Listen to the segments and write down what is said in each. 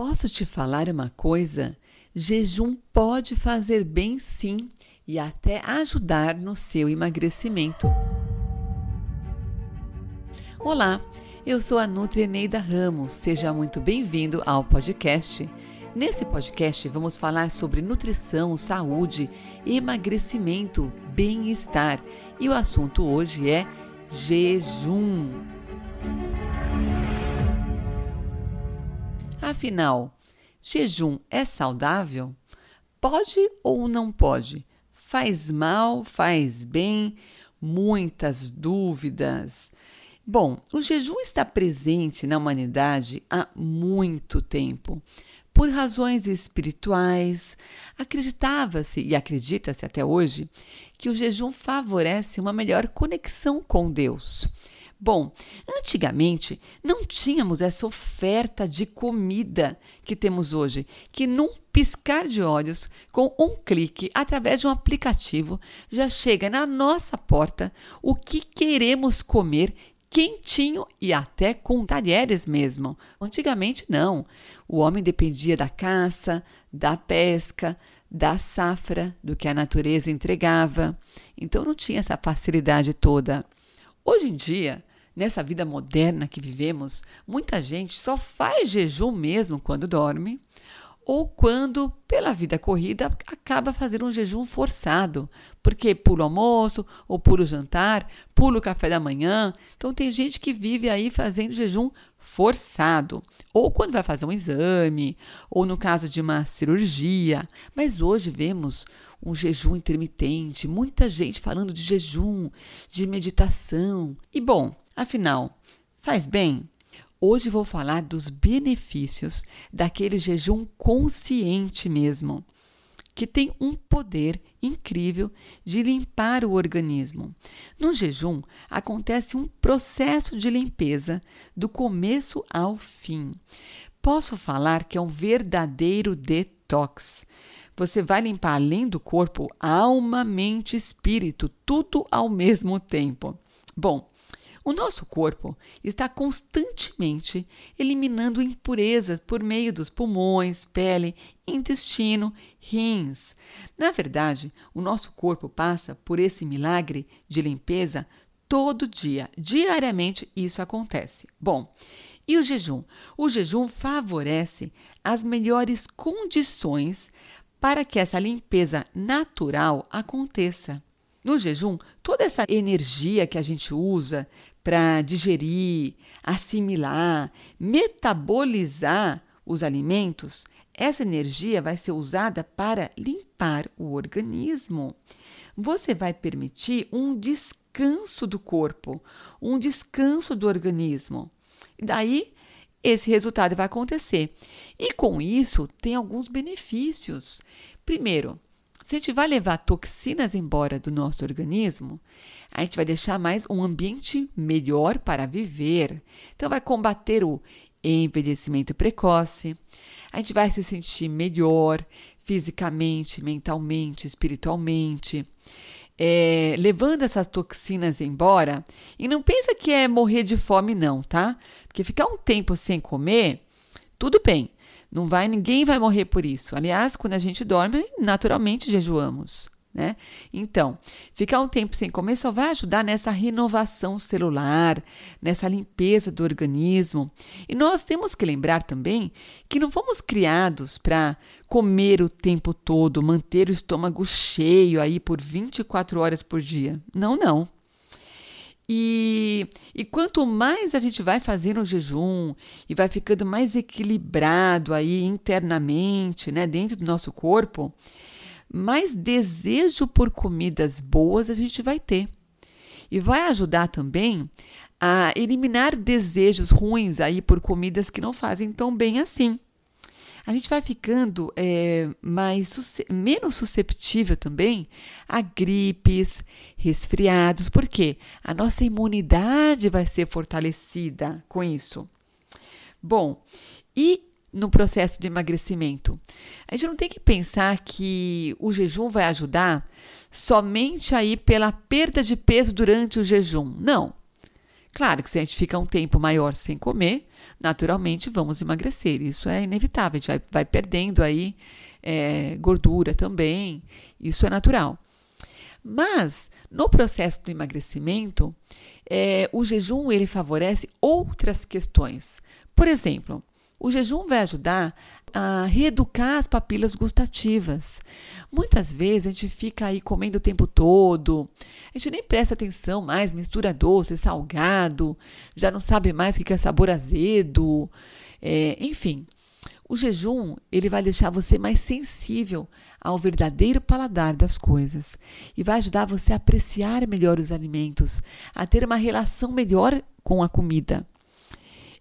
Posso te falar uma coisa? Jejum pode fazer bem sim e até ajudar no seu emagrecimento. Olá, eu sou a Nutri Neida Ramos. Seja muito bem-vindo ao podcast. Nesse podcast vamos falar sobre nutrição, saúde, emagrecimento, bem-estar e o assunto hoje é jejum. Afinal, jejum é saudável? Pode ou não pode? Faz mal, faz bem? Muitas dúvidas. Bom, o jejum está presente na humanidade há muito tempo. Por razões espirituais, acreditava-se e acredita-se até hoje que o jejum favorece uma melhor conexão com Deus. Bom, antigamente não tínhamos essa oferta de comida que temos hoje, que num piscar de olhos, com um clique através de um aplicativo, já chega na nossa porta o que queremos comer quentinho e até com talheres mesmo. Antigamente não. O homem dependia da caça, da pesca, da safra, do que a natureza entregava. Então não tinha essa facilidade toda. Hoje em dia, Nessa vida moderna que vivemos, muita gente só faz jejum mesmo quando dorme ou quando, pela vida corrida, acaba fazendo um jejum forçado, porque pula o almoço, ou pula o jantar, pula o café da manhã. Então, tem gente que vive aí fazendo jejum forçado, ou quando vai fazer um exame, ou no caso de uma cirurgia. Mas hoje vemos um jejum intermitente, muita gente falando de jejum, de meditação. E bom, Afinal, faz bem? Hoje vou falar dos benefícios daquele jejum consciente mesmo, que tem um poder incrível de limpar o organismo. No jejum, acontece um processo de limpeza do começo ao fim. Posso falar que é um verdadeiro detox. Você vai limpar além do corpo, alma, mente, espírito, tudo ao mesmo tempo. Bom, o nosso corpo está constantemente eliminando impurezas por meio dos pulmões, pele, intestino, rins. Na verdade, o nosso corpo passa por esse milagre de limpeza todo dia. Diariamente isso acontece. Bom, e o jejum? O jejum favorece as melhores condições para que essa limpeza natural aconteça. No jejum, toda essa energia que a gente usa para digerir, assimilar, metabolizar os alimentos, essa energia vai ser usada para limpar o organismo. Você vai permitir um descanso do corpo, um descanso do organismo. Daí esse resultado vai acontecer. E com isso, tem alguns benefícios. Primeiro, se a gente vai levar toxinas embora do nosso organismo, a gente vai deixar mais um ambiente melhor para viver. Então, vai combater o envelhecimento precoce, a gente vai se sentir melhor fisicamente, mentalmente, espiritualmente. É, levando essas toxinas embora, e não pensa que é morrer de fome, não, tá? Porque ficar um tempo sem comer, tudo bem. Não vai, ninguém vai morrer por isso. Aliás, quando a gente dorme, naturalmente jejuamos. Né? Então, ficar um tempo sem comer só vai ajudar nessa renovação celular, nessa limpeza do organismo. E nós temos que lembrar também que não fomos criados para comer o tempo todo, manter o estômago cheio aí por 24 horas por dia. Não, não. E, e quanto mais a gente vai fazendo o jejum e vai ficando mais equilibrado aí internamente, né, dentro do nosso corpo, mais desejo por comidas boas a gente vai ter. E vai ajudar também a eliminar desejos ruins aí por comidas que não fazem tão bem assim a gente vai ficando é, mais menos susceptível também a gripes, resfriados, porque a nossa imunidade vai ser fortalecida com isso. Bom, e no processo de emagrecimento, a gente não tem que pensar que o jejum vai ajudar somente aí pela perda de peso durante o jejum. Não. Claro que se a gente fica um tempo maior sem comer, naturalmente vamos emagrecer. Isso é inevitável, a gente vai, vai perdendo aí é, gordura também. Isso é natural. Mas no processo do emagrecimento, é, o jejum ele favorece outras questões. Por exemplo, o jejum vai ajudar a reeducar as papilas gustativas. Muitas vezes a gente fica aí comendo o tempo todo, a gente nem presta atenção mais, mistura doce, salgado, já não sabe mais o que é sabor azedo, é, enfim. O jejum ele vai deixar você mais sensível ao verdadeiro paladar das coisas e vai ajudar você a apreciar melhor os alimentos, a ter uma relação melhor com a comida.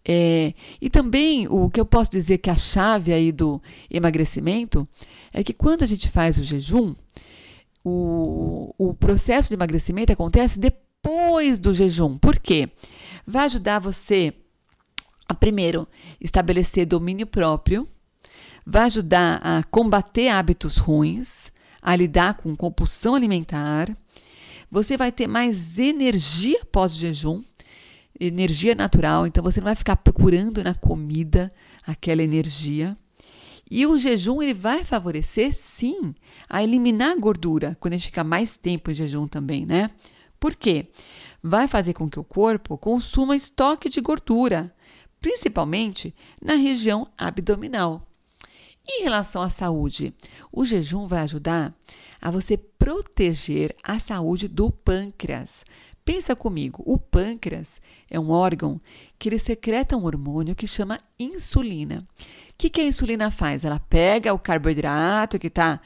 É, e também o que eu posso dizer que a chave aí do emagrecimento é que quando a gente faz o jejum, o, o processo de emagrecimento acontece depois do jejum. Por quê? Vai ajudar você a, primeiro, estabelecer domínio próprio, vai ajudar a combater hábitos ruins, a lidar com compulsão alimentar. Você vai ter mais energia pós-jejum energia natural, então você não vai ficar procurando na comida aquela energia. E o jejum ele vai favorecer, sim, a eliminar a gordura quando a gente fica mais tempo em jejum também, né? Por quê? Vai fazer com que o corpo consuma estoque de gordura, principalmente na região abdominal. Em relação à saúde, o jejum vai ajudar a você proteger a saúde do pâncreas, Pensa comigo, o pâncreas é um órgão que ele secreta um hormônio que chama insulina. O que, que a insulina faz? Ela pega o carboidrato que está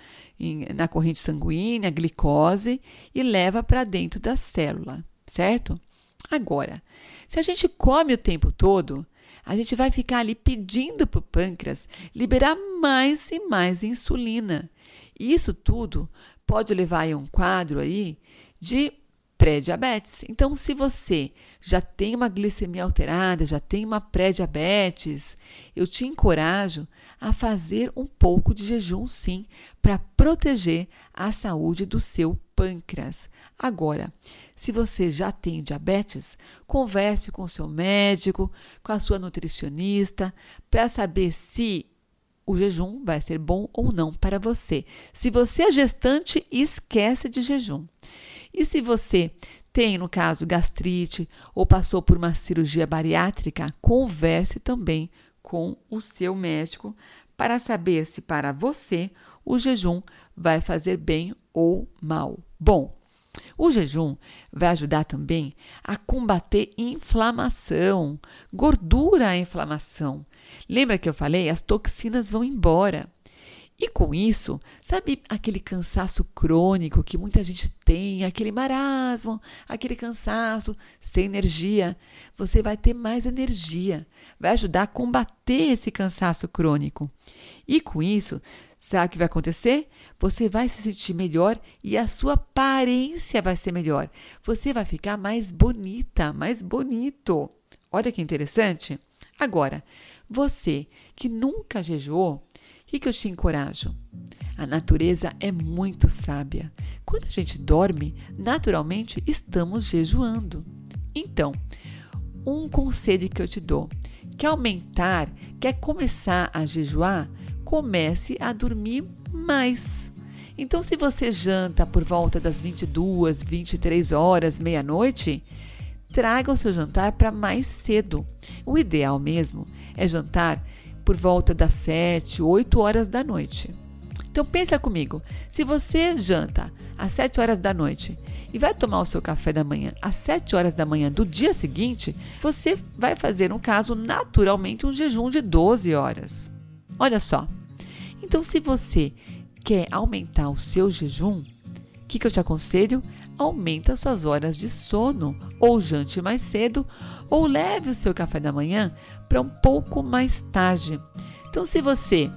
na corrente sanguínea, a glicose, e leva para dentro da célula, certo? Agora, se a gente come o tempo todo, a gente vai ficar ali pedindo para o pâncreas liberar mais e mais insulina. E isso tudo pode levar a um quadro aí de pré-diabetes. Então, se você já tem uma glicemia alterada, já tem uma pré-diabetes, eu te encorajo a fazer um pouco de jejum, sim, para proteger a saúde do seu pâncreas. Agora, se você já tem diabetes, converse com o seu médico, com a sua nutricionista, para saber se o jejum vai ser bom ou não para você. Se você é gestante, esquece de jejum. E se você tem, no caso, gastrite ou passou por uma cirurgia bariátrica, converse também com o seu médico para saber se para você o jejum vai fazer bem ou mal. Bom, o jejum vai ajudar também a combater inflamação, gordura a inflamação. Lembra que eu falei? As toxinas vão embora. E com isso, sabe aquele cansaço crônico que muita gente tem, aquele marasmo, aquele cansaço, sem energia? Você vai ter mais energia, vai ajudar a combater esse cansaço crônico. E com isso, sabe o que vai acontecer? Você vai se sentir melhor e a sua aparência vai ser melhor. Você vai ficar mais bonita, mais bonito. Olha que interessante. Agora, você que nunca jejuou, que, que eu te encorajo? A natureza é muito sábia. Quando a gente dorme, naturalmente estamos jejuando. Então, um conselho que eu te dou: quer aumentar, quer começar a jejuar? Comece a dormir mais. Então, se você janta por volta das 22, 23 horas, meia-noite, traga o seu jantar para mais cedo. O ideal mesmo é jantar por volta das 7, 8 horas da noite. Então pensa comigo, se você janta às 7 horas da noite e vai tomar o seu café da manhã às 7 horas da manhã do dia seguinte, você vai fazer, no caso, naturalmente um jejum de 12 horas. Olha só. Então, se você quer aumentar o seu jejum, o que, que eu te aconselho? Aumenta suas horas de sono, ou jante mais cedo, ou leve o seu café da manhã para um pouco mais tarde. Então, se você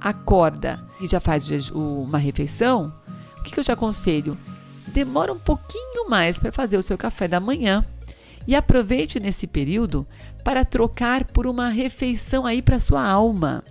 acorda e já faz uma refeição, o que, eu te aconselho? Demora um pouquinho mais para fazer o seu café da manhã e aproveite nesse período para trocar por uma refeição aí para sua alma.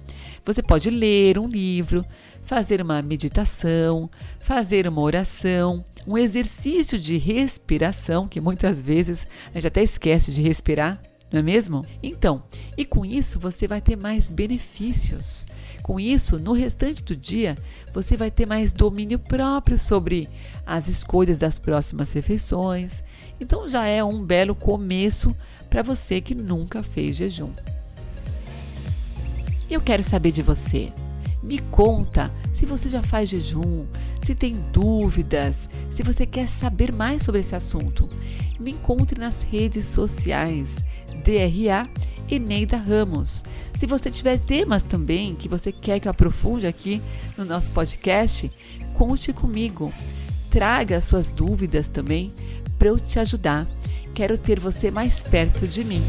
Você pode ler um livro, fazer uma meditação, fazer uma oração um exercício de respiração, que muitas vezes a gente até esquece de respirar, não é mesmo? Então, e com isso você vai ter mais benefícios. Com isso, no restante do dia, você vai ter mais domínio próprio sobre as escolhas das próximas refeições. Então, já é um belo começo para você que nunca fez jejum. Eu quero saber de você. Me conta se você já faz jejum, se tem dúvidas, se você quer saber mais sobre esse assunto. Me encontre nas redes sociais DRA Eneida Ramos. Se você tiver temas também que você quer que eu aprofunde aqui no nosso podcast, conte comigo. Traga suas dúvidas também para eu te ajudar. Quero ter você mais perto de mim.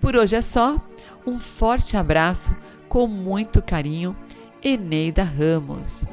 Por hoje é só. Um forte abraço com muito carinho, Eneida Ramos.